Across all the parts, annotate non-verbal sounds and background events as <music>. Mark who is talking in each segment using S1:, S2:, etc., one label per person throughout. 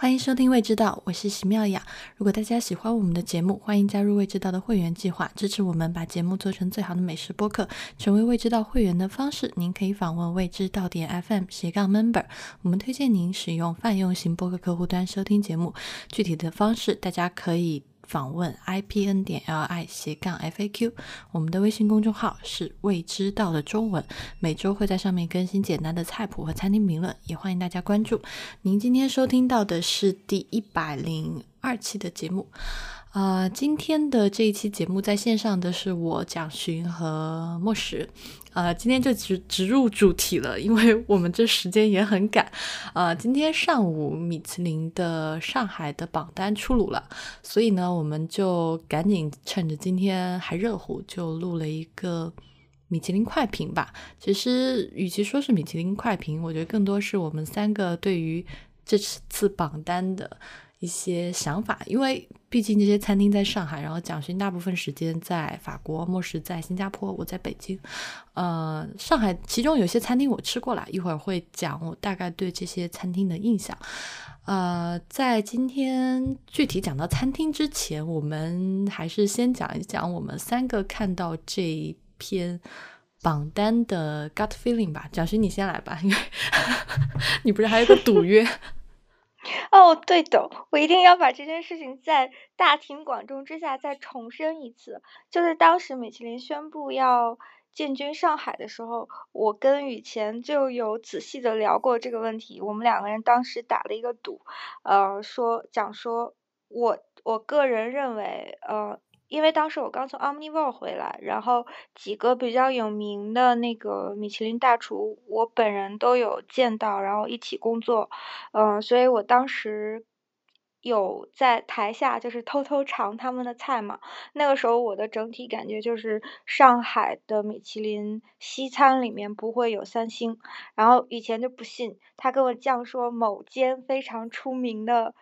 S1: 欢迎收听《未知道》，我是徐妙雅。如果大家喜欢我们的节目，欢迎加入《未知道》的会员计划，支持我们把节目做成最好的美食播客。成为《未知道》会员的方式，您可以访问未知道点 FM 斜杠 Member。我们推荐您使用泛用型播客客户端收听节目。具体的方式，大家可以。访问 i p n 点 l i 斜杠 f a q，我们的微信公众号是未知道的中文，每周会在上面更新简单的菜谱和餐厅评论，也欢迎大家关注。您今天收听到的是第一百零二期的节目。啊，今天的这一期节目在线上的是我蒋勋和莫石，呃，今天就直直入主题了，因为我们这时间也很赶，呃，今天上午米其林的上海的榜单出炉了，所以呢，我们就赶紧趁着今天还热乎，就录了一个米其林快评吧。其实，与其说是米其林快评，我觉得更多是我们三个对于这次榜单的。一些想法，因为毕竟这些餐厅在上海，然后蒋勋大部分时间在法国，莫石在新加坡，我在北京。呃，上海其中有些餐厅我吃过了，一会儿会讲我大概对这些餐厅的印象。呃，在今天具体讲到餐厅之前，我们还是先讲一讲我们三个看到这一篇榜单的 gut feeling 吧。蒋勋，你先来吧，因为 <laughs> 你不是还有个赌约。
S2: 哦，对的，我一定要把这件事情在大庭广众之下再重申一次。就是当时米其林宣布要进军上海的时候，我跟雨前就有仔细的聊过这个问题。我们两个人当时打了一个赌，呃，说讲说，我我个人认为，呃。因为当时我刚从 Omnivore 回来，然后几个比较有名的那个米其林大厨，我本人都有见到，然后一起工作，嗯，所以我当时有在台下就是偷偷尝他们的菜嘛。那个时候我的整体感觉就是上海的米其林西餐里面不会有三星，然后以前就不信，他跟我讲说某间非常出名的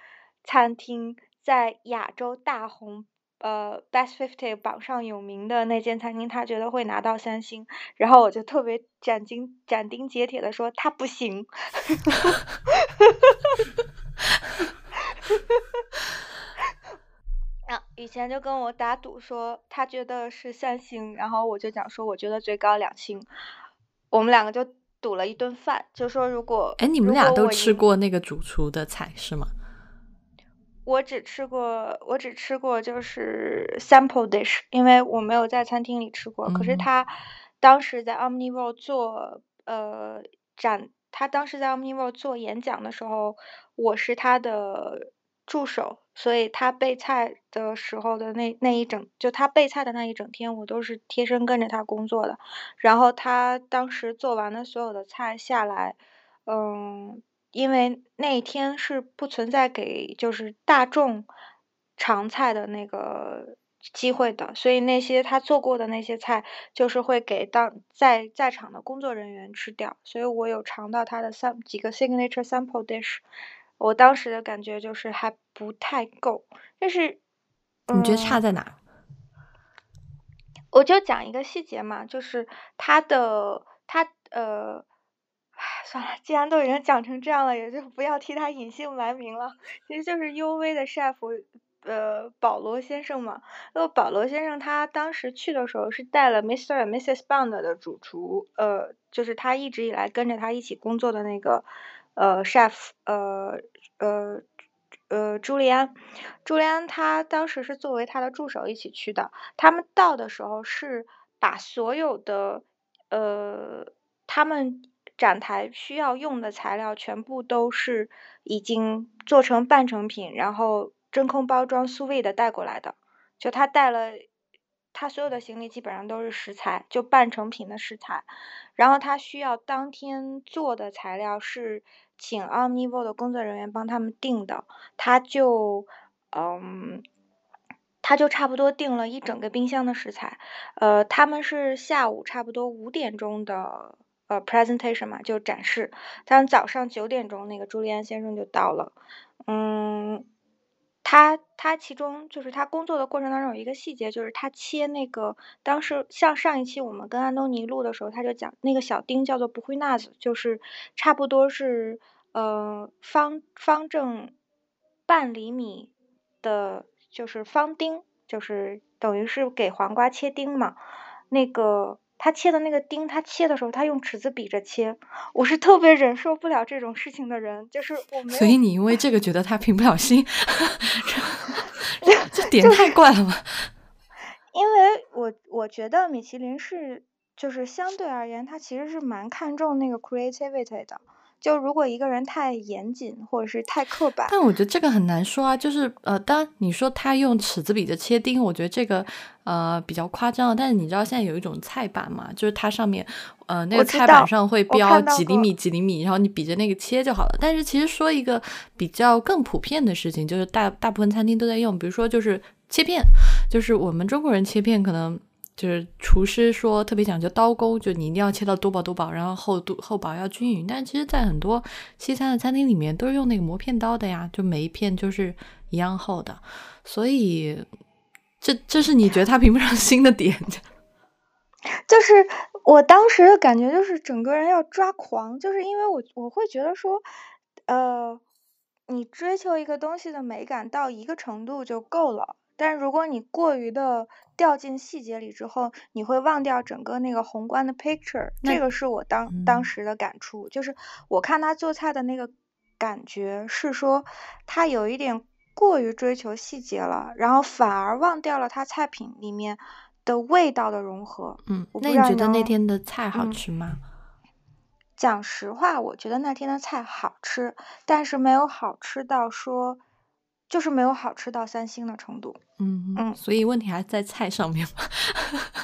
S2: 餐厅在亚洲大红。呃，Best Fifty 榜上有名的那间餐厅，他觉得会拿到三星，然后我就特别斩钉斩钉截铁的说他不行。啊，以前就跟我打赌说他觉得是三星，然后我就讲说我觉得最高两星，我们两个就赌了一顿饭，就说如果
S1: 哎你们俩都吃过那个主厨的菜是吗？
S2: 我只吃过，我只吃过就是 sample dish，因为我没有在餐厅里吃过。可是他当时在 Omnivore 做呃展，他当时在 Omnivore 做演讲的时候，我是他的助手，所以他备菜的时候的那那一整，就他备菜的那一整天，我都是贴身跟着他工作的。然后他当时做完了所有的菜下来，嗯。因为那一天是不存在给就是大众尝菜的那个机会的，所以那些他做过的那些菜就是会给当在在场的工作人员吃掉。所以我有尝到他的三几个 signature sample dish，我当时的感觉就是还不太够。但是
S1: 你觉得差在哪？
S2: 我就讲一个细节嘛，就是他的他呃。算了，既然都已经讲成这样了，也就不要替他隐姓埋名了。其实就是 U V 的 chef，呃，保罗先生嘛。那个保罗先生他当时去的时候是带了 Mr. and Mrs. Bond 的主厨，呃，就是他一直以来跟着他一起工作的那个呃 chef，呃呃呃朱利安。朱利安他当时是作为他的助手一起去的。他们到的时候是把所有的呃他们。展台需要用的材料全部都是已经做成半成品，然后真空包装、速味的带过来的。就他带了，他所有的行李基本上都是食材，就半成品的食材。然后他需要当天做的材料是请 Omnivore 的工作人员帮他们订的，他就嗯，他就差不多订了一整个冰箱的食材。呃，他们是下午差不多五点钟的。呃，presentation 嘛，就展示。当早上九点钟，那个朱利安先生就到了。嗯，他他其中就是他工作的过程当中有一个细节，就是他切那个当时像上一期我们跟安东尼录的时候，他就讲那个小丁叫做不会纳子，就是差不多是呃方方正半厘米的，就是方丁，就是等于是给黄瓜切丁嘛。那个他切的那个丁，他切的时候他用尺子比着切，我是特别忍受不了这种事情的人，就是我没。
S1: 所以你因为这个觉得他平不了心，<laughs> 这这点太怪了吧？<laughs>
S2: 因为我我觉得米其林是。就是相对而言，他其实是蛮看重那个 creativity 的。就如果一个人太严谨或者是太刻板，
S1: 但我觉得这个很难说啊。就是呃，当你说他用尺子比着切丁，我觉得这个呃比较夸张。但是你知道现在有一种菜板嘛，就是它上面呃那个菜板上会标几厘米几厘米，然后你比着那个切就好了。但是其实说一个比较更普遍的事情，就是大大部分餐厅都在用，比如说就是切片，就是我们中国人切片可能。就是厨师说特别讲究刀工，就你一定要切到多薄多薄，然后厚度厚薄要均匀。但其实，在很多西餐的餐厅里面，都是用那个磨片刀的呀，就每一片就是一样厚的。所以，这这是你觉得它评不上新的点？<laughs>
S2: 就是我当时的感觉，就是整个人要抓狂，就是因为我我会觉得说，呃，你追求一个东西的美感到一个程度就够了。但如果你过于的掉进细节里之后，你会忘掉整个那个宏观的 picture。这个是我当当时的感触，就是我看他做菜的那个感觉是说，他有一点过于追求细节了，然后反而忘掉了他菜品里面的味道的融合。
S1: 嗯，那你觉得那天的菜好吃吗？
S2: 讲实话，我觉得那天的菜好吃，但是没有好吃到说。就是没有好吃到三星的程度，
S1: 嗯嗯，所以问题还在菜上面吧？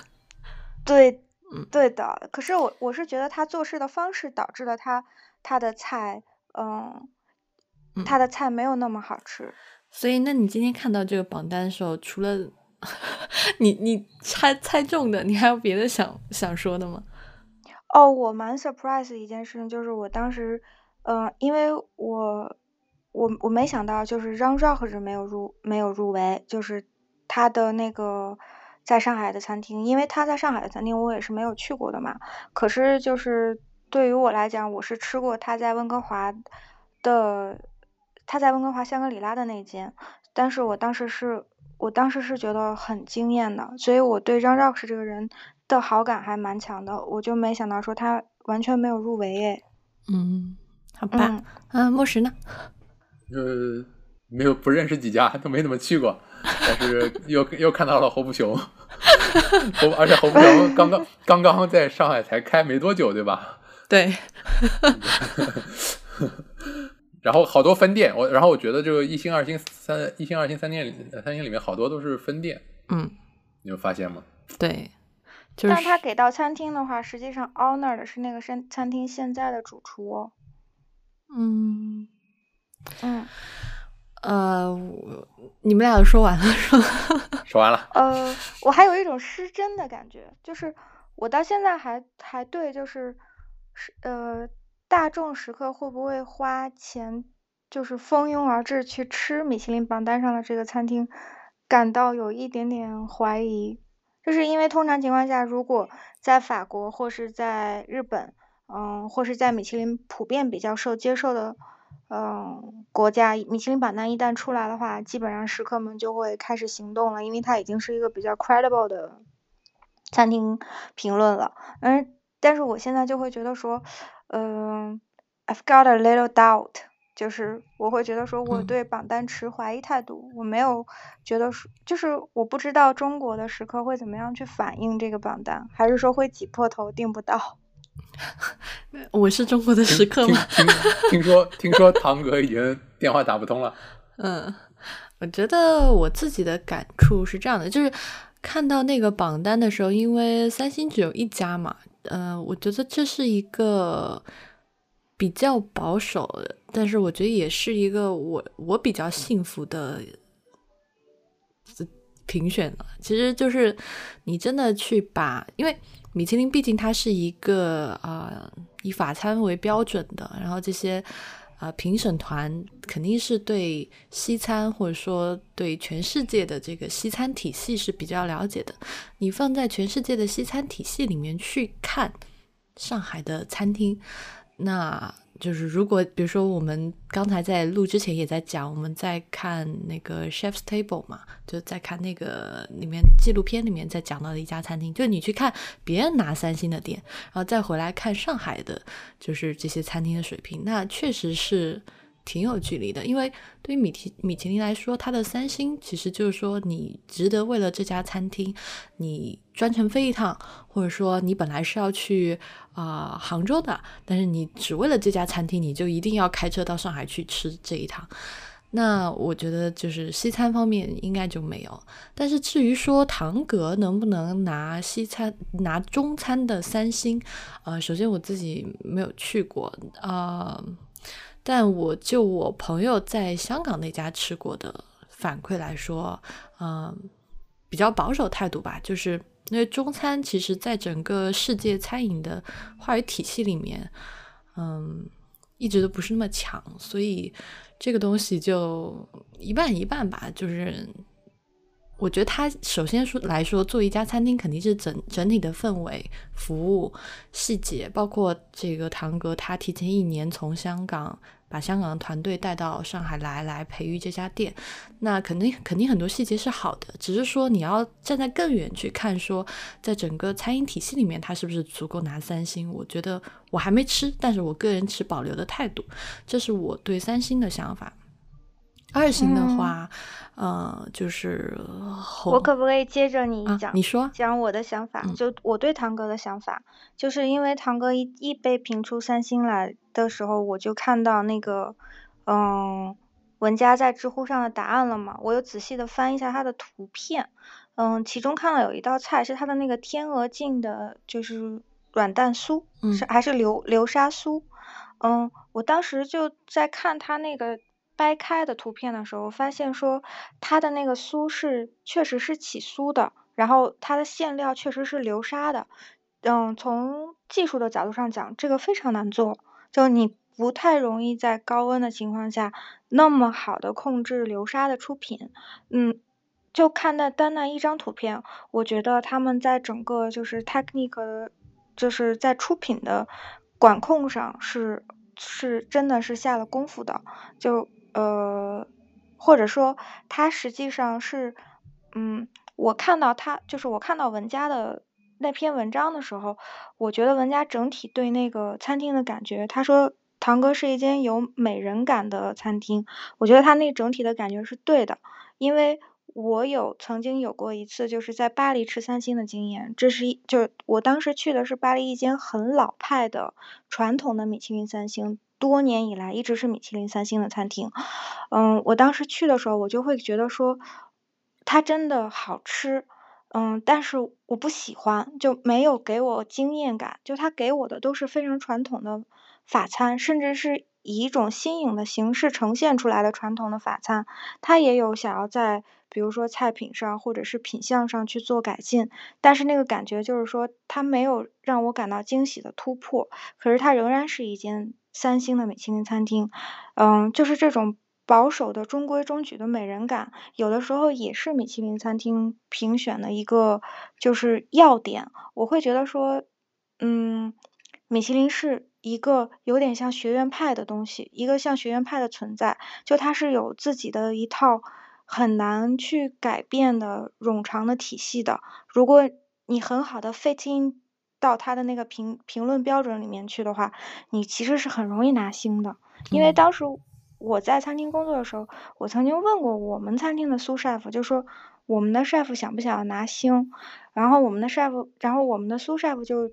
S1: <laughs>
S2: 对，对的。可是我我是觉得他做事的方式导致了他他的菜，嗯，他的菜没有那么好吃。
S1: 所以，那你今天看到这个榜单的时候，除了 <laughs> 你你猜猜中的，你还有别的想想说的吗？
S2: 哦，我蛮 surprise 一件事情，就是我当时，嗯，因为我。我我没想到，就是让 Rock 是没有入没有入围，就是他的那个在上海的餐厅，因为他在上海的餐厅我也是没有去过的嘛。可是就是对于我来讲，我是吃过他在温哥华的，他在温哥华香格里拉的那间，但是我当时是我当时是觉得很惊艳的，所以我对让 Rock 这个人的好感还蛮强的。我就没想到说他完全没有入围诶。
S1: 嗯，好吧，嗯，莫石呢？
S3: 呃，没有不认识几家，都没怎么去过，但是又又看到了侯不雄，<laughs> 侯而且侯不雄刚刚刚刚在上海才开没多久，对吧？
S1: 对。<laughs>
S3: 然后好多分店，我然后我觉得这个一星、二星、三一星、二星三店里，三星里面好多都是分店。
S1: 嗯，
S3: 你有发现吗？
S1: 对。
S2: 但他给到餐厅的话，实际上 honor 的是那个餐餐厅现在的主厨。哦。
S1: 嗯。
S2: 嗯，
S1: 呃，你们俩都说完了是吗？<laughs>
S3: 说完了。
S2: 呃，我还有一种失真的感觉，就是我到现在还还对，就是是呃，大众食客会不会花钱，就是蜂拥而至去吃米其林榜单上的这个餐厅，感到有一点点怀疑。就是因为通常情况下，如果在法国或是在日本，嗯，或是在米其林普遍比较受接受的。嗯，国家米其林榜单一旦出来的话，基本上食客们就会开始行动了，因为它已经是一个比较 credible 的餐厅评论了。嗯，但是我现在就会觉得说，嗯，I've got a little doubt，就是我会觉得说我对榜单持怀疑态度，我没有觉得说，就是我不知道中国的食客会怎么样去反映这个榜单，还是说会挤破头订不到。<laughs>
S1: 我是中国的食客吗？
S3: 听听说听说堂哥已经电话打不通了。
S1: 嗯，我觉得我自己的感触是这样的，就是看到那个榜单的时候，因为三星只有一家嘛，嗯，我觉得这是一个比较保守的，但是我觉得也是一个我我比较幸福的评选了。其实就是你真的去把，因为。米其林毕竟它是一个啊以法餐为标准的，然后这些啊评审团肯定是对西餐或者说对全世界的这个西餐体系是比较了解的。你放在全世界的西餐体系里面去看上海的餐厅，那就是如果比如说我们刚才在录之前也在讲，我们在看那个 Chef's Table 嘛，就在看那个里面纪录片里面在讲到的一家餐厅，就你去看别人拿三星的店，然后再回来看上海的，就是这些餐厅的水平，那确实是。挺有距离的，因为对于米其米其林来说，它的三星其实就是说你值得为了这家餐厅，你专程飞一趟，或者说你本来是要去啊杭州的，但是你只为了这家餐厅，你就一定要开车到上海去吃这一趟。那我觉得就是西餐方面应该就没有，但是至于说唐格能不能拿西餐拿中餐的三星，呃，首先我自己没有去过，呃。但我就我朋友在香港那家吃过的反馈来说，嗯，比较保守态度吧，就是因为中餐其实在整个世界餐饮的话语体系里面，嗯，一直都不是那么强，所以这个东西就一半一半吧，就是。我觉得他首先说来说，做一家餐厅肯定是整整体的氛围、服务细节，包括这个堂哥他提前一年从香港把香港的团队带到上海来，来培育这家店，那肯定肯定很多细节是好的，只是说你要站在更远去看，说在整个餐饮体系里面，它是不是足够拿三星？我觉得我还没吃，但是我个人持保留的态度，这是我对三星的想法。二星的话，呃，就是
S2: 我可不可以接着你讲？
S1: 你说
S2: 讲我的想法，就我对堂哥的想法，就是因为堂哥一一被评出三星来的时候，我就看到那个，嗯，文佳在知乎上的答案了嘛，我又仔细的翻一下他的图片，嗯，其中看到有一道菜是他的那个天鹅颈的，就是软蛋酥，是还是流流沙酥，嗯，我当时就在看他那个。掰开的图片的时候，发现说它的那个酥是确实是起酥的，然后它的馅料确实是流沙的。嗯，从技术的角度上讲，这个非常难做，就你不太容易在高温的情况下那么好的控制流沙的出品。嗯，就看那单那一张图片，我觉得他们在整个就是 technique，就是在出品的管控上是是真的是下了功夫的，就。呃，或者说，他实际上是，嗯，我看到他，就是我看到文佳的那篇文章的时候，我觉得文佳整体对那个餐厅的感觉，他说堂哥是一间有美人感的餐厅，我觉得他那整体的感觉是对的，因为我有曾经有过一次就是在巴黎吃三星的经验，这是一，就是我当时去的是巴黎一间很老派的传统的米其林三星。多年以来一直是米其林三星的餐厅，嗯，我当时去的时候，我就会觉得说，它真的好吃，嗯，但是我不喜欢，就没有给我惊艳感，就它给我的都是非常传统的法餐，甚至是以一种新颖的形式呈现出来的传统的法餐，它也有想要在比如说菜品上或者是品相上去做改进，但是那个感觉就是说，它没有让我感到惊喜的突破，可是它仍然是一间。三星的米其林餐厅，嗯，就是这种保守的中规中矩的美人感，有的时候也是米其林餐厅评选的一个就是要点。我会觉得说，嗯，米其林是一个有点像学院派的东西，一个像学院派的存在，就它是有自己的一套很难去改变的冗长的体系的。如果你很好的 fit in。到他的那个评评论标准里面去的话，你其实是很容易拿星的。因为当时我在餐厅工作的时候，我曾经问过我们餐厅的苏 chef，就说我们的 chef 想不想要拿星，然后我们的 chef，然后我们的苏 chef 就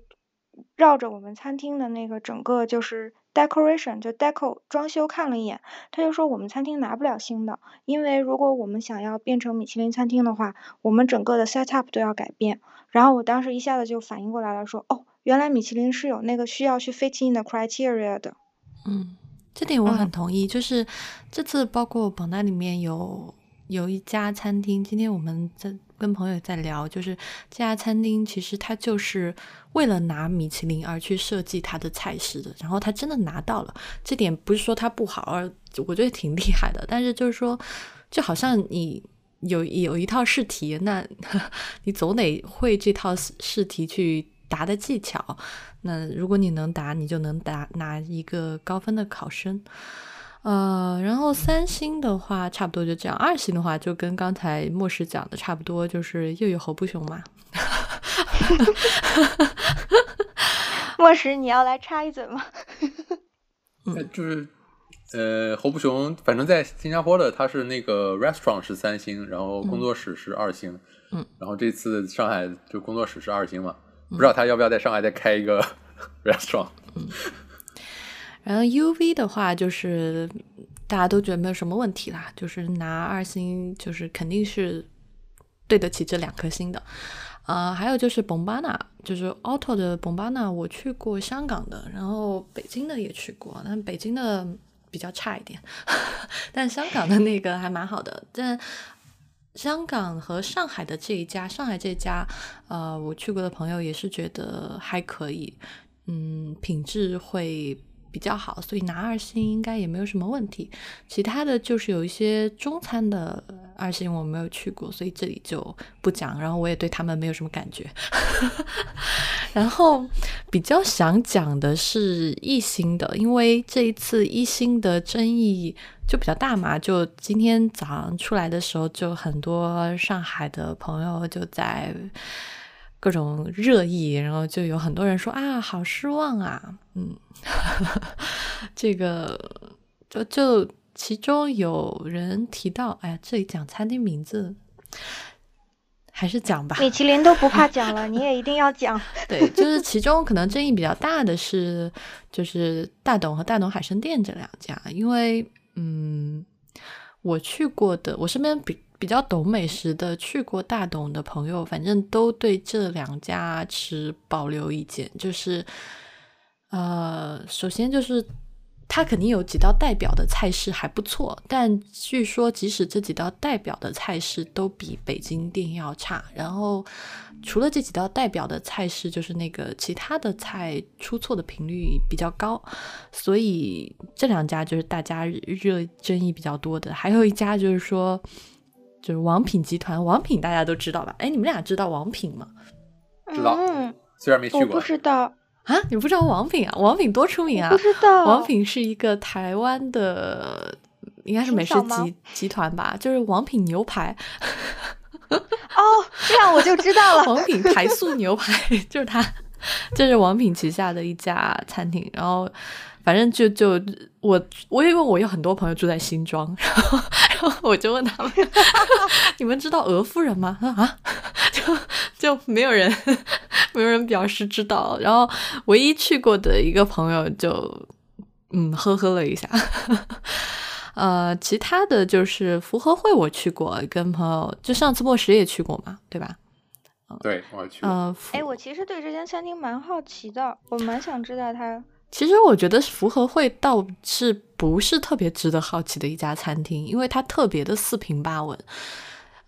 S2: 绕着我们餐厅的那个整个就是 decoration 就 deco 装修看了一眼，他就说我们餐厅拿不了新的，因为如果我们想要变成米其林餐厅的话，我们整个的 set up 都要改变。然后我当时一下子就反应过来了，说哦，原来米其林是有那个需要去 fit in 的 criteria 的。
S1: 嗯，这点我很同意。就是这次包括榜单里面有有一家餐厅，今天我们在跟朋友在聊，就是这家餐厅其实它就是为了拿米其林而去设计它的菜式的，然后他真的拿到了。这点不是说它不好，而我觉得挺厉害的。但是就是说，就好像你。有有一套试题，那 <laughs> 你总得会这套试题去答的技巧。那如果你能答，你就能答拿一个高分的考生。呃，然后三星的话，差不多就这样。二星的话，就跟刚才莫石讲的差不多，就是又有侯不雄嘛。<laughs>
S2: 莫石，你要来插一嘴吗？
S3: 嗯，就是呃，侯不雄，反正在新加坡的他是那个 restaurant 是三星，然后工作室是二星。
S1: 嗯，
S3: 然后这次上海就工作室是二星嘛，不知道他要不要在上海再开一个 <laughs> restaurant。
S1: 嗯。然后 U V 的话，就是大家都觉得没有什么问题啦，就是拿二星，就是肯定是对得起这两颗星的。呃，还有就是 Bombana，就是 Auto 的 Bombana，我去过香港的，然后北京的也去过，但北京的比较差一点，<laughs> 但香港的那个还蛮好的。但香港和上海的这一家，上海这家，呃，我去过的朋友也是觉得还可以，嗯，品质会。比较好，所以拿二星应该也没有什么问题。其他的就是有一些中餐的二星我没有去过，所以这里就不讲。然后我也对他们没有什么感觉。<laughs> 然后比较想讲的是一星的，因为这一次一星的争议就比较大嘛。就今天早上出来的时候，就很多上海的朋友就在。各种热议，然后就有很多人说啊，好失望啊，嗯，<laughs> 这个就就其中有人提到，哎呀，这里讲餐厅名字还是讲吧，
S2: 米其林都不怕讲了，你也一定要讲。<laughs>
S1: 对，就是其中可能争议比较大的是，就是大董和大董海参店这两家，因为嗯，我去过的，我身边比。比较懂美食的，去过大董的朋友，反正都对这两家持保留意见。就是，呃，首先就是它肯定有几道代表的菜式还不错，但据说即使这几道代表的菜式都比北京店要差。然后除了这几道代表的菜式，就是那个其他的菜出错的频率比较高，所以这两家就是大家热争议比较多的。还有一家就是说。就是王品集团，王品大家都知道吧？哎，你们俩知道王品吗？
S3: 知道，虽然没去过。
S2: 我不知道
S1: 啊，你不知道王品啊？王品多出名啊！
S2: 不知道。
S1: 王品是一个台湾的，应该是美食集集团吧？就是王品牛排。
S2: 哦，这样我就知道了。
S1: 王品台塑牛排就是他，这是王品旗下的一家餐厅，然后。反正就就我我因为我有很多朋友住在新庄，然后然后我就问他们，<laughs> 你们知道俄夫人吗？啊，<laughs> 就就没有人没有人表示知道。然后唯一去过的一个朋友就嗯呵呵了一下。<laughs> 呃，其他的就是福和会我去过，跟朋友就上次莫石也去过嘛，对吧？
S3: 对，我去。
S1: 呃，
S2: 哎，我其实对这间餐厅蛮好奇的，我蛮想知道它。
S1: 其实我觉得福和会倒是不是特别值得好奇的一家餐厅，因为它特别的四平八稳。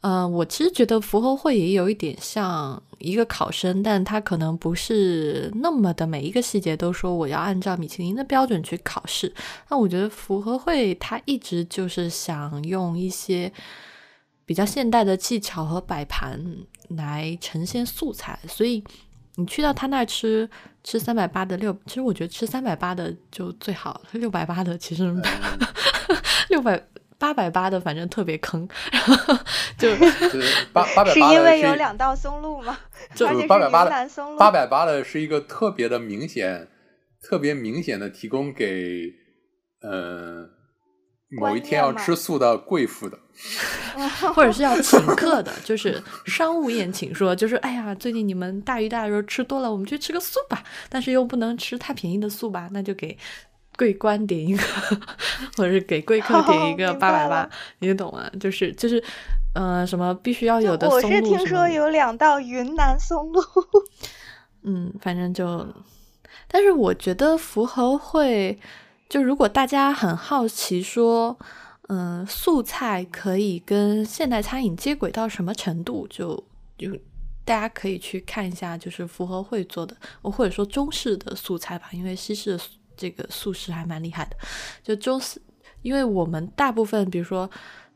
S1: 嗯，我其实觉得福和会也有一点像一个考生，但他可能不是那么的每一个细节都说我要按照米其林的标准去考试。那我觉得福和会他一直就是想用一些比较现代的技巧和摆盘来呈现素材，所以。你去到他那吃吃三百八的六，其实我觉得吃三百八的就最好，六百八的其实 <laughs> 六百八百八的反正特别坑，然后就
S3: 八八百八是
S2: 因为有两道松露吗？
S3: 就
S2: 八
S3: 百八的八百八的是一个特别的明显，特别明显的提供给嗯。某一天要吃素的贵妇的，<laughs>
S1: 或者是要请客的，就是商务宴请，说就是哎呀，最近你们大鱼大肉吃多了，我们去吃个素吧，但是又不能吃太便宜的素吧，那就给贵官点一个，或者是给贵客点一个 <laughs> 八百八，你懂吗？就是就是，呃，什么必须要有的松露。
S2: 我是听说有两道云南松露。
S1: 嗯，反正就，但是我觉得福和会。就如果大家很好奇，说，嗯，素菜可以跟现代餐饮接轨到什么程度，就就大家可以去看一下，就是福和会做的，或者说中式的素菜吧，因为西式的这个素食还蛮厉害的。就中式，因为我们大部分，比如说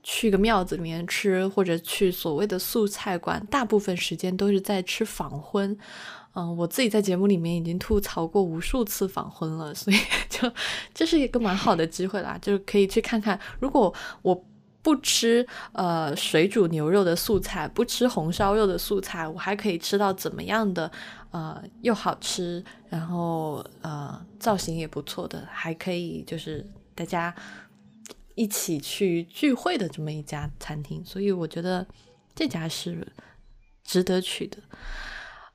S1: 去个庙子里面吃，或者去所谓的素菜馆，大部分时间都是在吃仿荤。嗯，我自己在节目里面已经吐槽过无数次仿荤了，所以 <laughs> 就这是一个蛮好的机会啦，就是可以去看看，如果我不吃呃水煮牛肉的素菜，不吃红烧肉的素菜，我还可以吃到怎么样的呃又好吃，然后呃造型也不错的，还可以就是大家。一起去聚会的这么一家餐厅，所以我觉得这家是值得去的。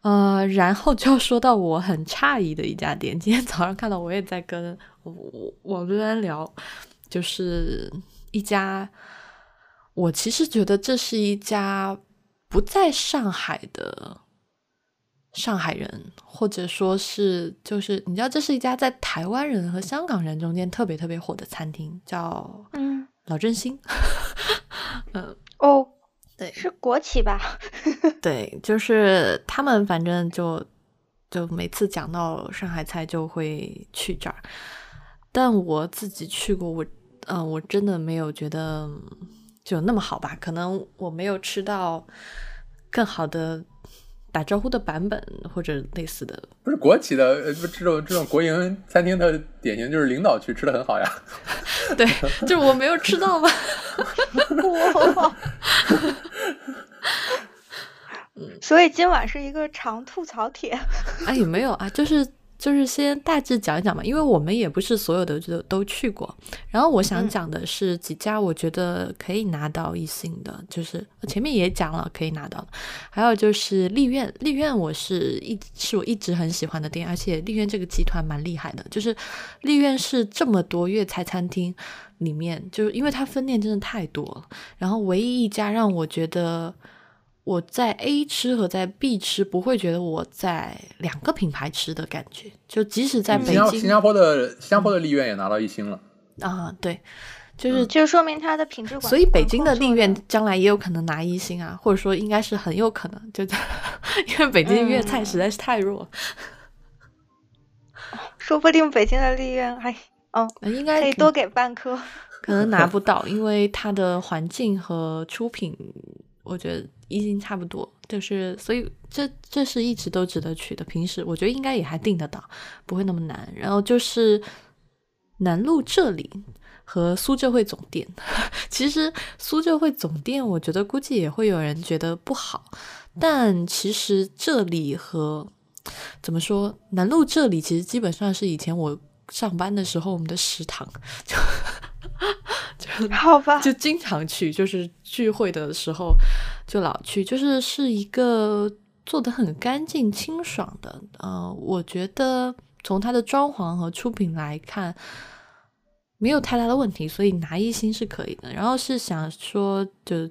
S1: 呃，然后就要说到我很诧异的一家店，今天早上看到我也在跟网络人聊，就是一家我其实觉得这是一家不在上海的。上海人，或者说是就是你知道，这是一家在台湾人和香港人中间特别特别火的餐厅，叫
S2: 嗯
S1: 老振兴。嗯 <laughs>
S2: 哦，
S1: 对，
S2: 是国企吧？<laughs>
S1: 对，就是他们，反正就就每次讲到上海菜就会去这儿，但我自己去过，我嗯，我真的没有觉得就那么好吧？可能我没有吃到更好的。打招呼的版本或者类似的，
S3: 不是国企的，不这种这种国营餐厅的典型就是领导去吃的很好呀。<laughs>
S1: 对，就是我没有吃到嘛？<laughs>
S2: 哇！<laughs> 所以今晚是一个长吐槽帖。
S1: 哎，也没有啊，就是。就是先大致讲一讲嘛，因为我们也不是所有的都都去过。然后我想讲的是几家我觉得可以拿到一星的，就是前面也讲了可以拿到。还有就是丽苑，丽苑我是一是我一直很喜欢的店，而且丽苑这个集团蛮厉害的，就是丽苑是这么多粤菜餐厅里面，就是因为它分店真的太多了，然后唯一一家让我觉得。我在 A 吃和在 B 吃，不会觉得我在两个品牌吃的感觉。就即使在北京，
S3: 新加坡的新加坡的丽苑也拿到一星了
S1: 啊，对，就是
S2: 就说明它的品质。
S1: 所以北京的丽苑将来也有可能拿一星啊，或者说应该是很有可能，就 <laughs> 因为北京粤菜实在是太弱。
S2: 说不定北京的丽苑还哦，
S1: 应该
S2: 可以多给半颗。
S1: 可能拿不到，因为它的环境和出品，我觉得。一星差不多，就是所以这这是一直都值得去的。平时我觉得应该也还定得到，不会那么难。然后就是南路这里和苏浙汇总店，<laughs> 其实苏浙汇总店我觉得估计也会有人觉得不好，但其实这里和怎么说，南路这里其实基本上是以前我上班的时候我们的食堂。就 <laughs> 就
S2: 好吧，
S1: 就经常去，就是聚会的时候就老去，就是是一个做的很干净清爽的。呃，我觉得从它的装潢和出品来看，没有太大的问题，所以拿一星是可以的。然后是想说，就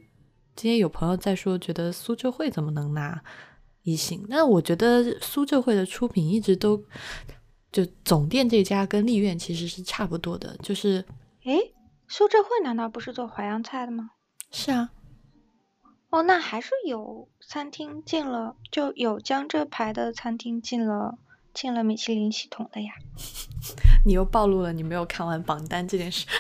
S1: 今天有朋友在说，觉得苏浙汇怎么能拿一星？那我觉得苏浙汇的出品一直都就总店这家跟丽苑其实是差不多的，就是
S2: 诶。苏浙汇难道不是做淮扬菜的吗？
S1: 是啊。
S2: 哦，那还是有餐厅进了，就有江浙牌的餐厅进了进了米其林系统的呀。<laughs>
S1: 你又暴露了你没有看完榜单这件事。<laughs>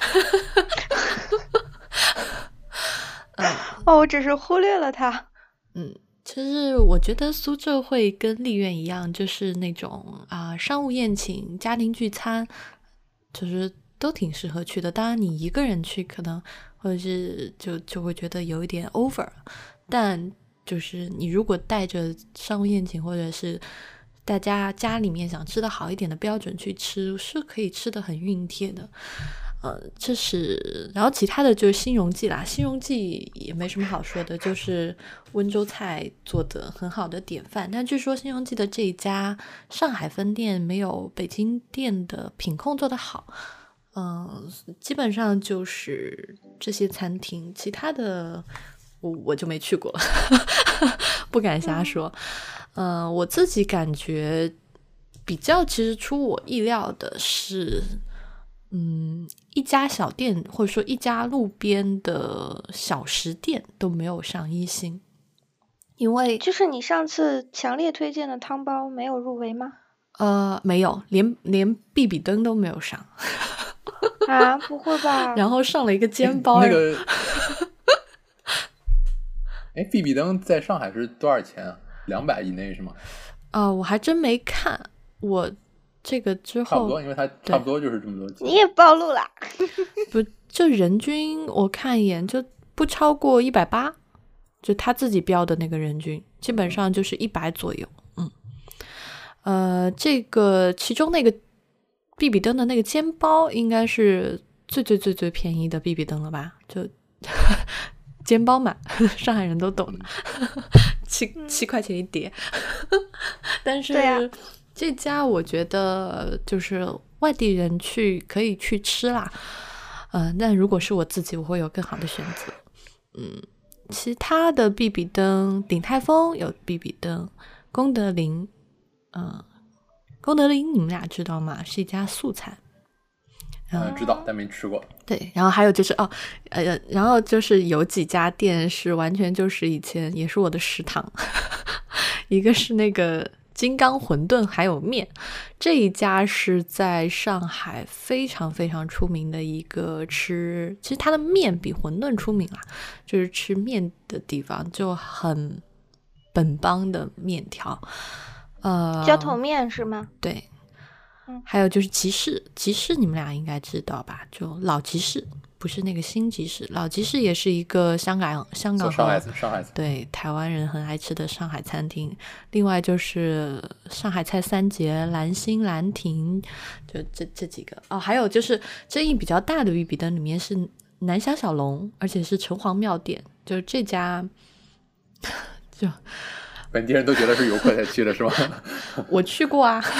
S2: 哦，我只是忽略了它。
S1: 嗯，其实我觉得苏浙会跟丽苑一样，就是那种啊商务宴请、家庭聚餐，就是。都挺适合去的，当然你一个人去可能或者是就就会觉得有一点 over，但就是你如果带着商务宴请或者是大家家里面想吃的好一点的标准去吃，是可以吃的很熨帖的。呃，这是然后其他的就是新荣记啦，新荣记也没什么好说的，就是温州菜做的很好的典范。但据说新荣记的这一家上海分店没有北京店的品控做的好。嗯，基本上就是这些餐厅，其他的我我就没去过，<laughs> 不敢瞎说。嗯，我自己感觉比较其实出我意料的是，嗯，一家小店或者说一家路边的小食店都没有上一星，因为
S2: 就是你上次强烈推荐的汤包没有入围吗？
S1: 呃，没有，连连比比登都没有上。<laughs>
S2: 啊，不会吧？
S1: 然后上了一个肩包。
S3: 那个，哎，B B 灯在上海是多少钱啊？两百以内是吗？
S1: 啊，我还真没看。我这个之后
S3: 差不多，因为它差不多就是这么多钱。
S2: 你也暴露了。<laughs>
S1: 不，就人均我看一眼就不超过一百八，就他自己标的那个人均，基本上就是一百左右。嗯，呃，这个其中那个 B B 灯的那个煎包应该是最最最最便宜的 B B 灯了吧？就 <laughs> 煎包嘛，<laughs> 上海人都懂的，<laughs> 七七块钱一碟。但是这家我觉得就是外地人去可以去吃啦。嗯，但如果是我自己，我会有更好的选择。嗯，其他的 B B 灯，鼎泰丰有 B B 灯，功德林，嗯，功德林你们俩知道吗？是一家素菜。
S3: 嗯，知道，但没吃过。
S1: 对，然后还有就是哦，呃，然后就是有几家店是完全就是以前也是我的食堂，<laughs> 一个是那个。金刚馄饨还有面，这一家是在上海非常非常出名的一个吃，其实它的面比馄饨出名啊，就是吃面的地方就很本帮的面条，呃，
S2: 浇头面是吗？
S1: 对，还有就是集市，集市你们俩应该知道吧？就老集市。不是那个新集市，老集市也是一个香港香港
S3: 上海上海
S1: 对台湾人很爱吃的上海餐厅。另外就是上海菜三杰、兰心、兰亭，就这这几个哦。还有就是争议比较大的玉笔灯里面是南香小龙，而且是城隍庙店，就是这家 <laughs> 就
S3: 本地人都觉得是游客才去的是吗？<laughs>
S1: 我去过啊。<laughs>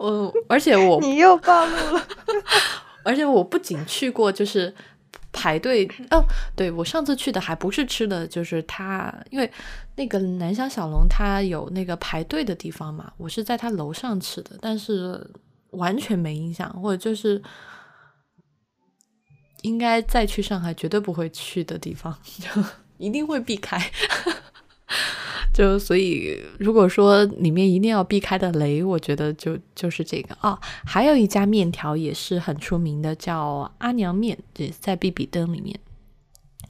S1: 我而且我
S2: 你又暴露了，<laughs>
S1: 而且我不仅去过，就是排队哦。对我上次去的还不是吃的，就是他，因为那个南翔小龙它有那个排队的地方嘛，我是在他楼上吃的，但是完全没印象，或者就是应该再去上海绝对不会去的地方，就一定会避开。<laughs> 就所以，如果说里面一定要避开的雷，我觉得就就是这个哦。还有一家面条也是很出名的，叫阿娘面，也在比比登里面。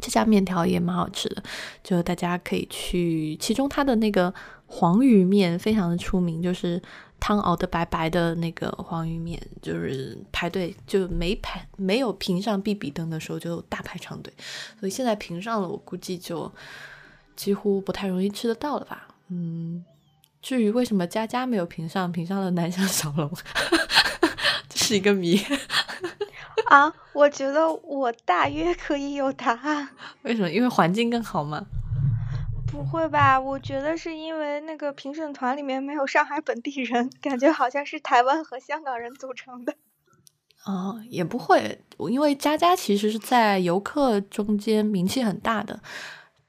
S1: 这家面条也蛮好吃的，就大家可以去。其中它的那个黄鱼面非常的出名，就是汤熬的白白的那个黄鱼面，就是排队就没排没有评上比比登的时候就大排长队，所以现在评上了，我估计就。几乎不太容易吃得到了吧？嗯，至于为什么佳佳没有评上，评上了南翔小龙，<laughs> 这是一个谜 <laughs>
S2: 啊！我觉得我大约可以有答案。
S1: 为什么？因为环境更好吗？
S2: 不会吧？我觉得是因为那个评审团里面没有上海本地人，感觉好像是台湾和香港人组成的。<laughs>
S1: 哦，也不会，因为佳佳其实是在游客中间名气很大的。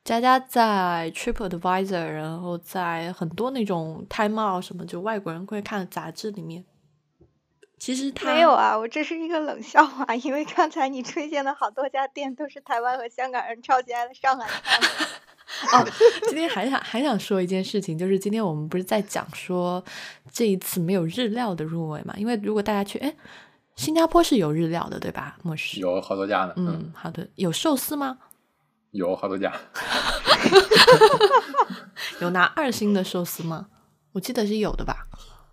S1: 佳佳在 TripAdvisor，然后在很多那种 Time Out 什么，就外国人会看的杂志里面，其实他
S2: 没有啊，我这是一个冷笑话，因为刚才你推荐的好多家店都是台湾和香港人超级爱的上海菜。<laughs>
S1: 哦，今天还想还想说一件事情，就是今天我们不是在讲说这一次没有日料的入围嘛？因为如果大家去，哎，新加坡是有日料的，对吧？莫氏
S3: 有好多家呢。
S1: 嗯，好的，有寿司吗？
S3: 有好多家 <laughs> <laughs>
S1: 有拿二星的寿司吗？我记得是有的吧。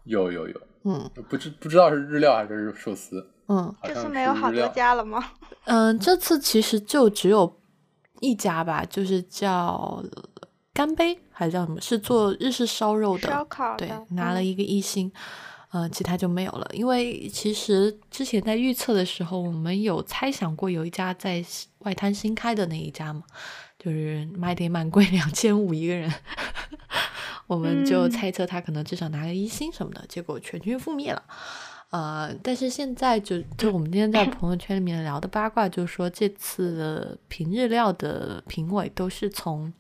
S3: 有有有，
S1: 嗯，
S3: 不知不知道是日料还是寿司。
S1: 嗯，
S2: 这次没有好多家了吗？
S1: 嗯，这次其实就只有一家吧，就是叫干杯还是叫什么？是做日式烧肉的，
S2: 烧烤
S1: 对，拿了一个一星。呃，其他就没有了，因为其实之前在预测的时候，我们有猜想过有一家在外滩新开的那一家嘛，就是卖点蛮贵，两千五一个人，<laughs> 我们就猜测他可能至少拿个一星什么的，结果全军覆灭了。呃，但是现在就就我们今天在朋友圈里面聊的八卦，就是说这次的评日料的评委都是从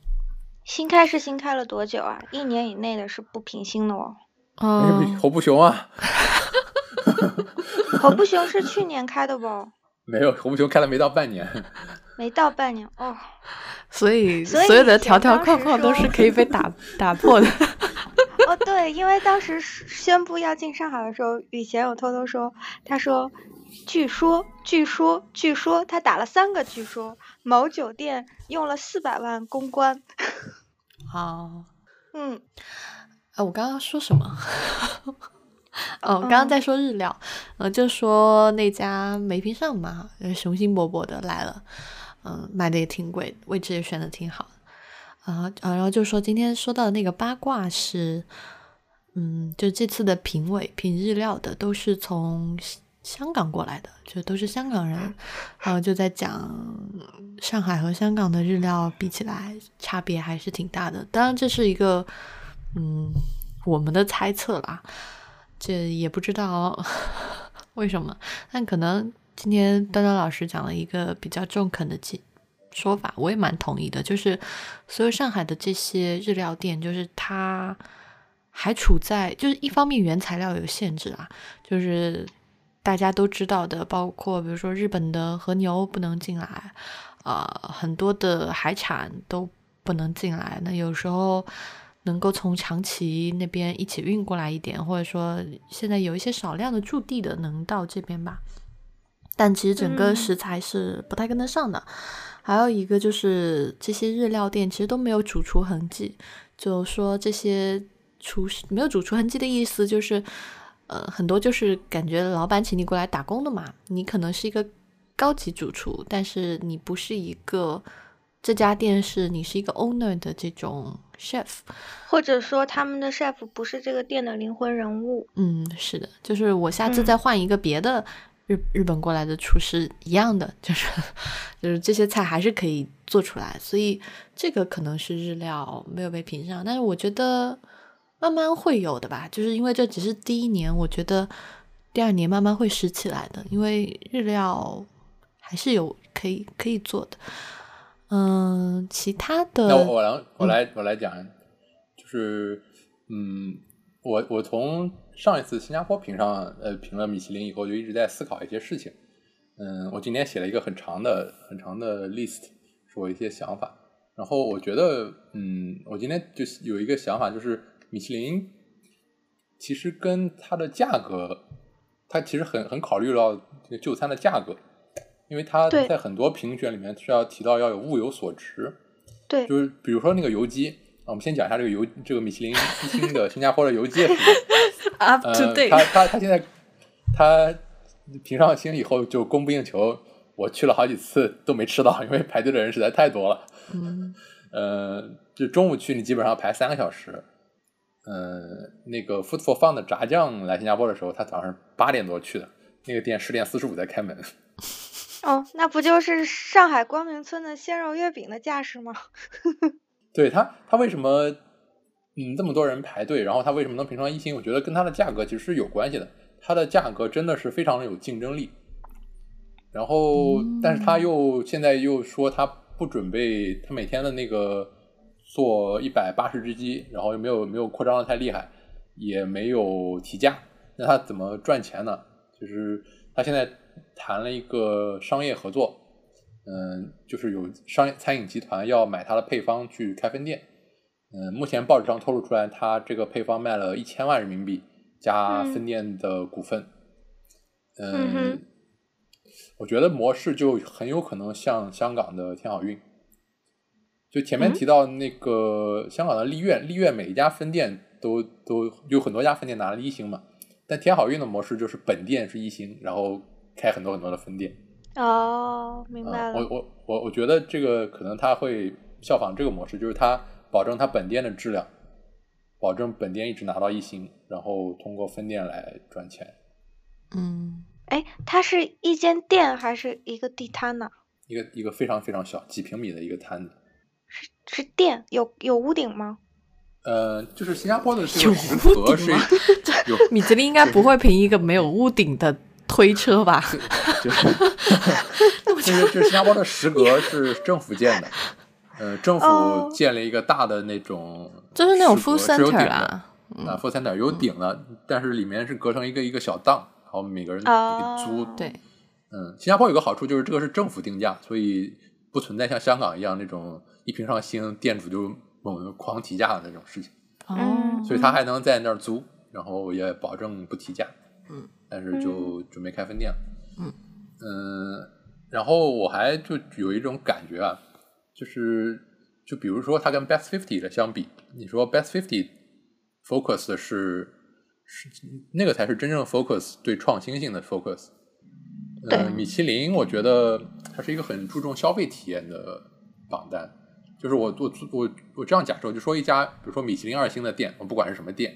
S2: 新开是新开了多久啊？一年以内的是不评星的哦。
S1: 哦，
S3: 侯不雄啊，
S2: 侯不雄是去年开的不？<laughs>
S3: 没有，侯不雄开了没到半年，<laughs>
S2: 没到半年哦。
S1: 所以所有的条条框框都是可以被打 <laughs> 打破的。
S2: 哦，对，因为当时宣布要进上海的时候，雨贤有偷偷说，他说，据说，据说，据说，他打了三个据说，某酒店用了四百万公关。
S1: 好，
S2: 嗯，
S1: 啊，我刚刚说什么？<laughs> 哦，刚刚在说日料，呃，就说那家没评上嘛，雄心勃勃的来了，嗯，卖的也挺贵，位置也选的挺好。啊啊，然后就说今天说到的那个八卦是，嗯，就这次的评委评日料的都是从香港过来的，就都是香港人，然后就在讲上海和香港的日料比起来差别还是挺大的。当然这是一个嗯我们的猜测啦，这也不知道 <laughs> 为什么，但可能今天端端老师讲了一个比较中肯的记。说法我也蛮同意的，就是所有上海的这些日料店，就是它还处在就是一方面原材料有限制啊，就是大家都知道的，包括比如说日本的和牛不能进来，啊，很多的海产都不能进来。那有时候能够从长崎那边一起运过来一点，或者说现在有一些少量的驻地的能到这边吧，但其实整个食材是不太跟得上的。还有一个就是这些日料店其实都没有主厨痕迹，就说这些厨师没有主厨痕迹的意思就是，呃，很多就是感觉老板请你过来打工的嘛，你可能是一个高级主厨，但是你不是一个这家店是你是一个 owner 的这种 chef，
S2: 或者说他们的 chef 不是这个店的灵魂人物。
S1: 嗯，是的，就是我下次再换一个别的。日日本过来的厨师一样的，就是就是这些菜还是可以做出来，所以这个可能是日料没有被评上，但是我觉得慢慢会有的吧，就是因为这只是第一年，我觉得第二年慢慢会拾起来的，因为日料还是有可以可以做的。嗯，其他的，
S3: 那我来我来我来讲，就是嗯。我我从上一次新加坡评上呃评了米其林以后，就一直在思考一些事情。嗯，我今天写了一个很长的很长的 list，是我一些想法。然后我觉得，嗯，我今天就有一个想法，就是米其林其实跟它的价格，它其实很很考虑到就餐的价格，因为它在很多评选里面是要提到要有物有所值。
S2: 对，
S3: 就是比如说那个油鸡。我们先讲一下这个游，这个米其林一星的新加坡的油鸡。<laughs>
S1: 呃，
S3: 他他他现在他评上星以后就供不应求，我去了好几次都没吃到，因为排队的人实在太多了。
S1: 嗯，
S3: 呃，就中午去你基本上排三个小时。嗯，那个 Food for Fun 的炸酱来新加坡的时候，他早上八点多去的，那个店十点四十五才开门。<laughs>
S2: 哦，那不就是上海光明村的鲜肉月饼的架势吗？<laughs>
S3: 对他，他为什么嗯这么多人排队？然后他为什么能评上一星？我觉得跟它的价格其实是有关系的。它的价格真的是非常的有竞争力。然后，但是他又现在又说他不准备，他每天的那个做一百八十只鸡，然后又没有没有扩张的太厉害，也没有提价，那他怎么赚钱呢？就是他现在谈了一个商业合作。嗯，就是有商业餐饮集团要买它的配方去开分店。嗯，目前报纸上透露出来，它这个配方卖了一千万人民币加分店的股份。
S2: 嗯，
S3: 我觉得模式就很有可能像香港的天好运。就前面提到那个香港的丽苑，丽苑每一家分店都都有很多家分店拿了一星嘛，但天好运的模式就是本店是一星，然后开很多很多的分店。
S2: 哦，明白了。
S3: 我我我我觉得这个可能他会效仿这个模式，就是他保证他本店的质量，保证本店一直拿到一星，然后通过分店来赚钱。
S1: 嗯，
S2: 哎，它是一间店还是一个地摊呢？
S3: 一个一个非常非常小，几平米的一个摊子。
S2: 是是店，有有屋顶吗？
S3: 呃，就是新加坡的这个食阁是有 <laughs>
S1: 米其林应该不会评一个没有屋顶的。推车吧，<laughs>
S3: 就是，就是 <laughs> 就是新加坡的食阁是政府建的，<laughs> 呃，政府建了一个大的那种，
S1: 就是那种 food center 啊，
S3: 啊，food center 有顶的，但是里面是隔成一个一个小档，然后每个人给租。
S1: 对，
S3: 嗯，新加坡有个好处就是这个是政府定价，所以不存在像香港一样那种一评上星店主就猛狂提价的那种事情。
S1: 哦，
S3: 所以他还能在那儿租，然后也保证不提价。
S1: 嗯，
S3: 但是就准备开分店。
S1: 嗯
S3: 嗯，然后我还就有一种感觉啊，就是就比如说它跟 Best Fifty 的相比，你说 Best Fifty focus 的是是那个才是真正 focus 对创新性的 focus。
S2: 对
S3: 呃，米其林我觉得它是一个很注重消费体验的榜单。就是我我我我这样假设，就说一家比如说米其林二星的店，我不管是什么店，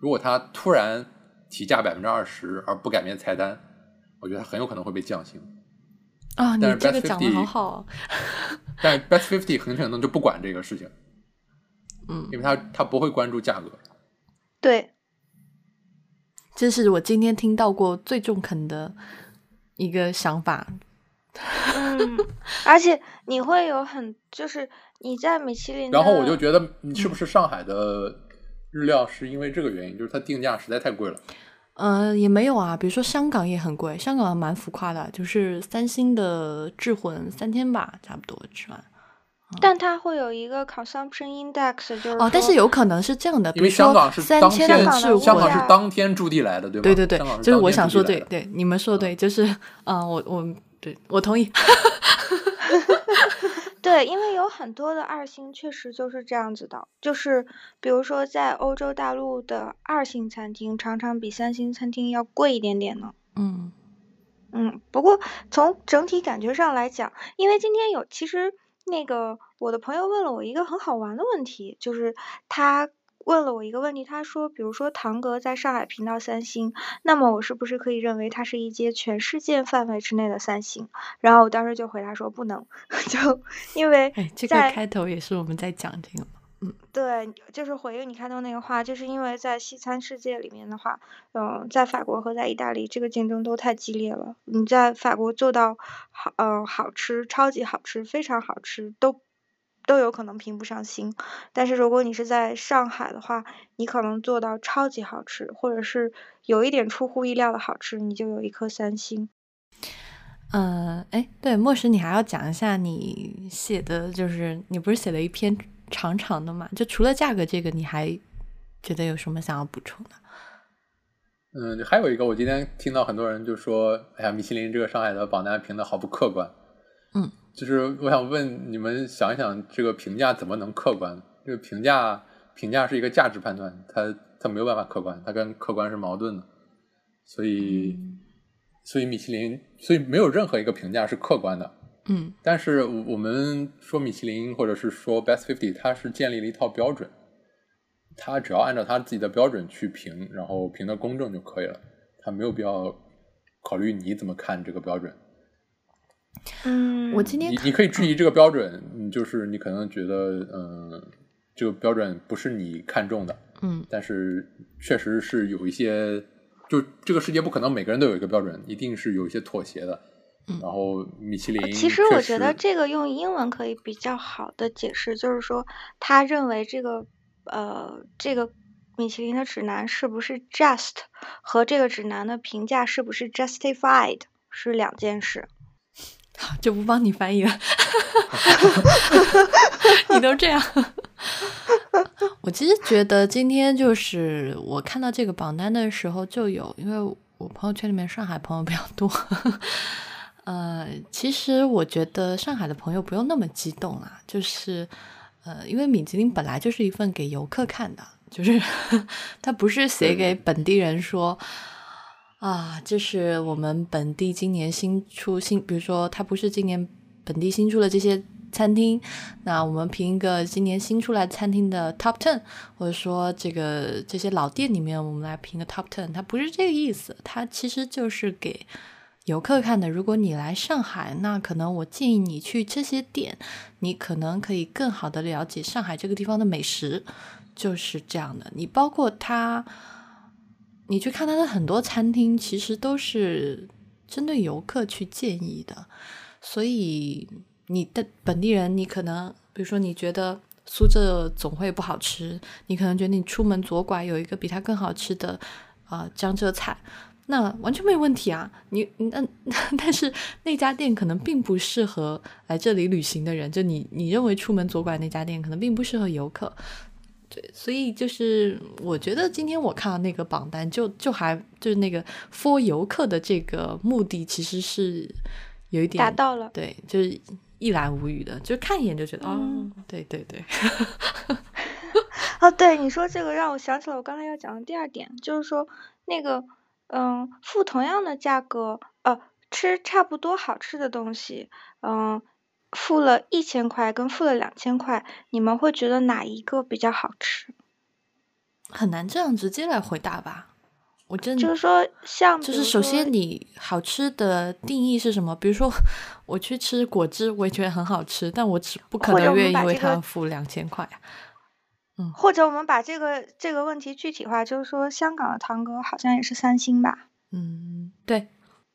S3: 如果它突然提价百分之二十而不改变菜单，我觉得它很有可能会被降薪。
S1: 啊，你这个讲的好好哦。
S3: 但 Best Fifty 很可能就不管这个事情，<laughs>
S1: 嗯，
S3: 因为他他不会关注价格。
S2: 对，
S1: 这是我今天听到过最中肯的一个想法。
S2: 嗯，<laughs> 而且你会有很就是你在米其林，
S3: 然后我就觉得，你是不是上海的日料是因为这个原因，就是它定价实在太贵了。
S1: 呃，也没有啊，比如说香港也很贵，香港蛮浮夸的，就是三星的智魂三千吧，差不多吃完。
S2: 但它会有一个 consumption index，就是
S1: 哦，但是有可能是这样的，比
S3: 因为
S1: 如说
S3: 香港是
S1: 三
S3: 当天
S1: 千的智
S2: 香港的
S3: 香港，是当天驻地来的，对吧？
S1: 对对就是我想说对对，你们说的对，就是啊、呃我我对我同意。<laughs>
S2: 对，因为有很多的二星确实就是这样子的，就是比如说在欧洲大陆的二星餐厅，常常比三星餐厅要贵一点点呢。
S1: 嗯
S2: 嗯，不过从整体感觉上来讲，因为今天有其实那个我的朋友问了我一个很好玩的问题，就是他问了我一个问题，他说，比如说堂格在上海评到三星，那么我是不是可以认为它是一间全世界范围之内的三星？然后我当时就回答说不能，就因为
S1: 哎，这个开头也是我们在讲这个嘛。
S2: 对，就是回应你开头那个话，就是因为在西餐世界里面的话，嗯、在法国和在意大利，这个竞争都太激烈了。你在法国做到好，呃，好吃，超级好吃，非常好吃，都都有可能评不上星。但是如果你是在上海的话，你可能做到超级好吃，或者是有一点出乎意料的好吃，你就有一颗三星。
S1: 嗯，哎，对，莫石，你还要讲一下你写的，就是你不是写了一篇长长的嘛？就除了价格这个，你还觉得有什么想要补充的？
S3: 嗯，还有一个，我今天听到很多人就说：“哎呀，米其林这个上海的榜单评的好不客观。”
S1: 嗯，
S3: 就是我想问你们，想一想，这个评价怎么能客观？这个评价评价是一个价值判断，它它没有办法客观，它跟客观是矛盾的。所以，所以米其林，所以没有任何一个评价是客观的。
S1: 嗯
S3: 但是我我们说米其林或者是说 Best Fifty，它是建立了一套标准，它只要按照它自己的标准去评，然后评的公正就可以了，它没有必要考虑你怎么看这个标准。
S2: 嗯，
S1: 我今天
S3: 你你可以质疑这个标准，嗯，就是你可能觉得，嗯，这个标准不是你看中的，
S1: 嗯
S3: 但是确实是有一些，就这个世界不可能每个人都有一个标准，一定是有一些妥协的。
S1: 嗯
S3: 然后米其林
S2: 其实我觉得这个用英文可以比较好的解释，就是说他认为这个呃这个米其林的指南是不是 just 和这个指南的评价是不是 justified 是两件事。
S1: 好，<laughs> 就不帮你翻译了。<laughs> 你都这样。我其实觉得今天就是我看到这个榜单的时候就有，因为我朋友圈里面上海朋友比较多。呃，其实我觉得上海的朋友不用那么激动啊，就是呃，因为米其林本来就是一份给游客看的，就是 <laughs> 它不是写给本地人说。啊，这是我们本地今年新出新，比如说它不是今年本地新出的这些餐厅，那我们评一个今年新出来餐厅的 top ten，或者说这个这些老店里面我们来评个 top ten，它不是这个意思，它其实就是给游客看的。如果你来上海，那可能我建议你去这些店，你可能可以更好的了解上海这个地方的美食，就是这样的。你包括它。你去看它的很多餐厅，其实都是针对游客去建议的，所以你的本地人，你可能比如说你觉得苏浙总会不好吃，你可能觉得你出门左拐有一个比它更好吃的啊、江浙菜，那完全没有问题啊。你那 <laughs> 但是那家店可能并不适合来这里旅行的人，就你你认为出门左拐那家店可能并不适合游客。对，所以就是我觉得今天我看到那个榜单，就就还就是那个 for 游客的这个目的，其实是有一点
S2: 达到了。
S1: 对，就是一览无余的，就看一眼就觉得，
S2: 嗯
S1: 哦，对对对，<laughs>
S2: 哦，对，你说这个让我想起了我刚才要讲的第二点，就是说那个，嗯，付同样的价格，呃，吃差不多好吃的东西，嗯，付了一千块跟付了两千块，你们会觉得哪一个比较好吃？
S1: 很难这样直接来回答吧。我真
S2: 就是说，像
S1: 就是首先你好吃的定义是什么？比如说我去吃果汁，我也觉得很好吃，但我只不可能愿意为它付两千块嗯。
S2: 或者我们把这个这个问题具体化，就是说香港的堂哥好像也是三星吧？
S1: 嗯，对，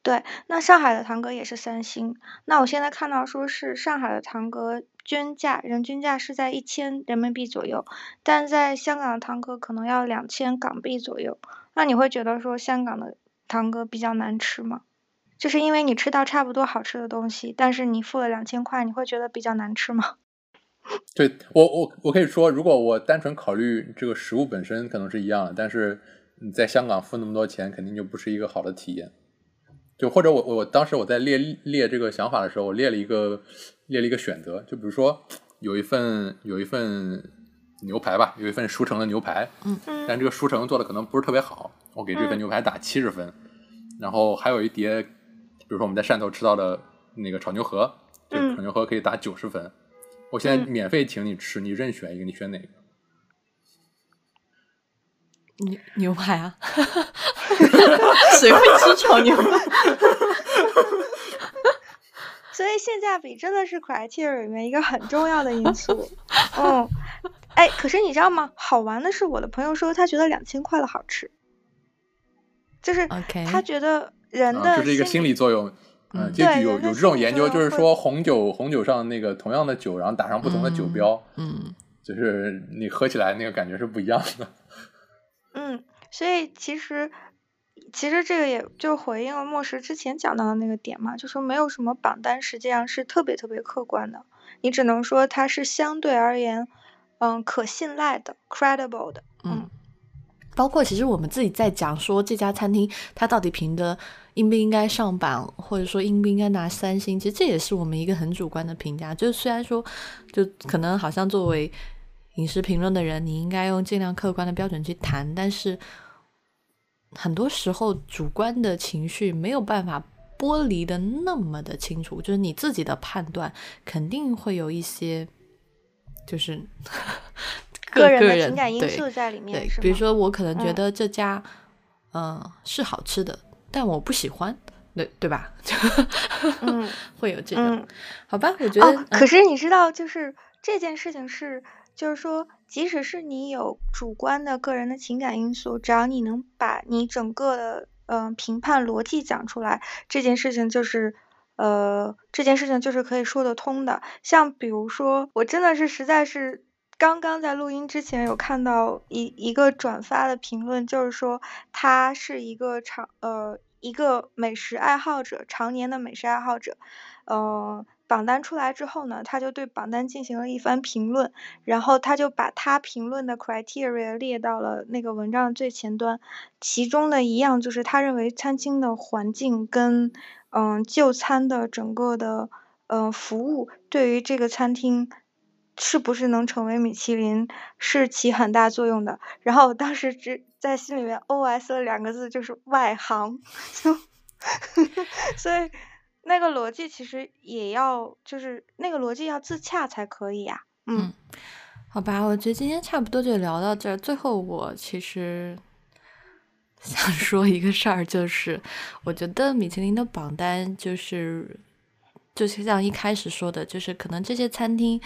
S2: 对，那上海的堂哥也是三星。那我现在看到说是上海的堂哥均价人均价是在一千人民币左右，但在香港的堂哥可能要两千港币左右。那你会觉得说香港的堂哥比较难吃吗？就是因为你吃到差不多好吃的东西，但是你付了两千块，你会觉得比较难吃吗？<laughs>
S3: 对我我我可以说，如果我单纯考虑这个食物本身，可能是一样的，但是你在香港付那么多钱，肯定就不是一个好的体验。就或者我我当时我在列列这个想法的时候，我列了一个列了一个选择，就比如说有一份有一份牛排吧，有一份熟成的牛排，
S2: 嗯
S3: 但这个熟成做的可能不是特别好，我给这份
S2: 嗯
S3: 牛排打七十分。然后还有一碟，比如说我们在汕头吃到的那个炒牛河，这个
S2: 嗯
S3: 炒牛河可以打九十分。我现在
S2: 嗯
S3: 免费请你吃，你任选一个，你选哪个？
S1: 牛牛排啊，谁会吃炒牛排？
S2: 所以性价比真的是 criteria 里面一个很重要的因素。<laughs> 嗯，哎，可是你知道吗？好玩的是，我的朋友说他觉得两千块的好吃，就是他觉得人
S3: 啊，
S2: 的
S3: 这是一个心理作用。
S1: 嗯
S3: 嗯，就
S2: 对
S3: 有有这种研究，就是说红酒红酒上那个同样的酒，然后打上不同的酒
S1: 嗯
S3: 标，
S1: 嗯，
S3: 就是你喝起来那个感觉是不一样的。
S2: 嗯，所以其实其实这个也就回应了莫石之前讲到的那个点嘛，就说没有什么榜单实际上是特别特别客观的，你只能说它是相对而言，嗯，可信赖的 credible 的。
S1: 嗯，包括其实我们自己在讲说这家餐厅它到底评的应不应该上榜，或者说应不应该拿三星，其实这也是我们一个很主观的评价。就是虽然说，就可能好像作为饮食评论的人，你应该用尽量客观的标准去谈，但是很多时候主观的情绪没有办法剥离的那么的清楚，就是你自己的判断肯定会有一些，就是 <laughs>
S2: 个人
S1: 个
S2: 的情感因素在里面，
S1: 比如说我可能觉
S2: 嗯
S1: 得这家，嗯、是好吃的，但我不喜欢，对对吧？<laughs>
S2: 嗯
S1: 会有这种，
S2: 嗯，
S1: 好吧？我觉得，
S2: 哦，可
S1: 嗯
S2: 是你知道，就是这件事情是，就是说，即使是你有主观的个人的情感因素，只要你能把你整个的嗯、评判逻辑讲出来，这件事情就是。呃，这件事情就是可以说得通的。像比如说，我真的是实在是刚刚在录音之前有看到一一个转发的评论，就是说他是一个常呃一个美食爱好者，常年的美食爱好者，呃，榜单出来之后呢，他就对榜单进行了一番评论，然后他就把他评论的 criteria 列到了那个文章的最前端，其中的一样就是他认为餐厅的环境跟嗯就餐的整个的呃服务对于这个餐厅。是不是能成为米其林是起很大作用的。然后当时只在心里面 OS 了两个字，就是外行。<laughs> 就 <laughs> 所以那个逻辑其实也要，就是那个逻辑要自洽才可以呀、嗯
S1: 好吧，我觉得今天差不多就聊到这儿。最后，我其实想 <laughs> 说一个事儿，就是我觉得米其林的榜单就是，就是像一开始说的，就是可能这些餐厅，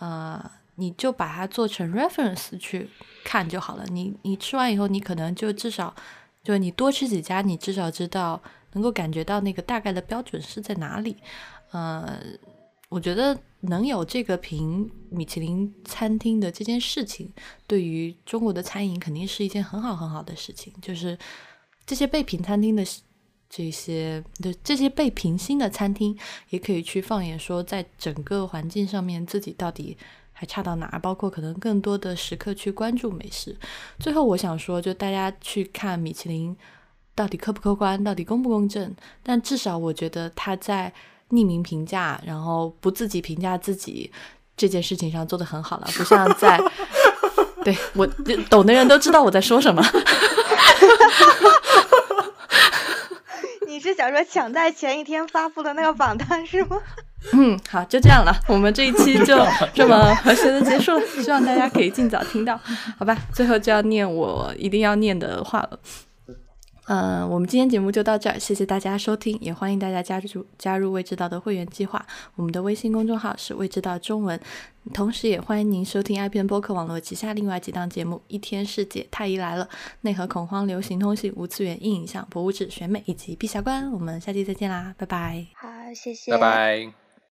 S1: 呃，你就把它做成 reference 去看就好了。你你吃完以后，你可能就至少，就你多吃几家，你至少知道能够感觉到那个大概的标准是在哪里。呃，我觉得能有这个评米其林餐厅的这件事情，对于中国的餐饮肯定是一件很好很好的事情。就是这些被评餐厅的这些的这些被评星的餐厅，也可以去放眼说，在整个环境上面自己到底还差到哪儿，包括可能更多的时刻去关注美食。最后，我想说，就大家去看米其林到底客不客观，到底公不公正，但至少我觉得他在匿名评价，然后不自己评价自己这件事情上做得很好了，<laughs> 不像在 <laughs> 对我懂的人都知道我在说什么。<laughs>
S2: 你是想说抢在前一天发布的那个榜单是吗？
S1: 嗯，好，就这样了，我们这一期就这么和谐的结束了，希望大家可以尽早听到，好吧？最后就要念我一定要念的话了。嗯，我们今天节目就到这儿，谢谢大家收听，也欢迎大家加入加入未知道的会员计划。我们的微信公众号是未知道中文，同时也欢迎您收听 iPn 播客网络旗下另外几档节目：《一天世界》、《太医来了》、《内核恐慌》、《流行通信》、《无次元硬影像》、《博物志》、《选美》以及《陛下观》。我们下期再见啦，拜拜！
S2: 好，谢谢，
S3: 拜拜。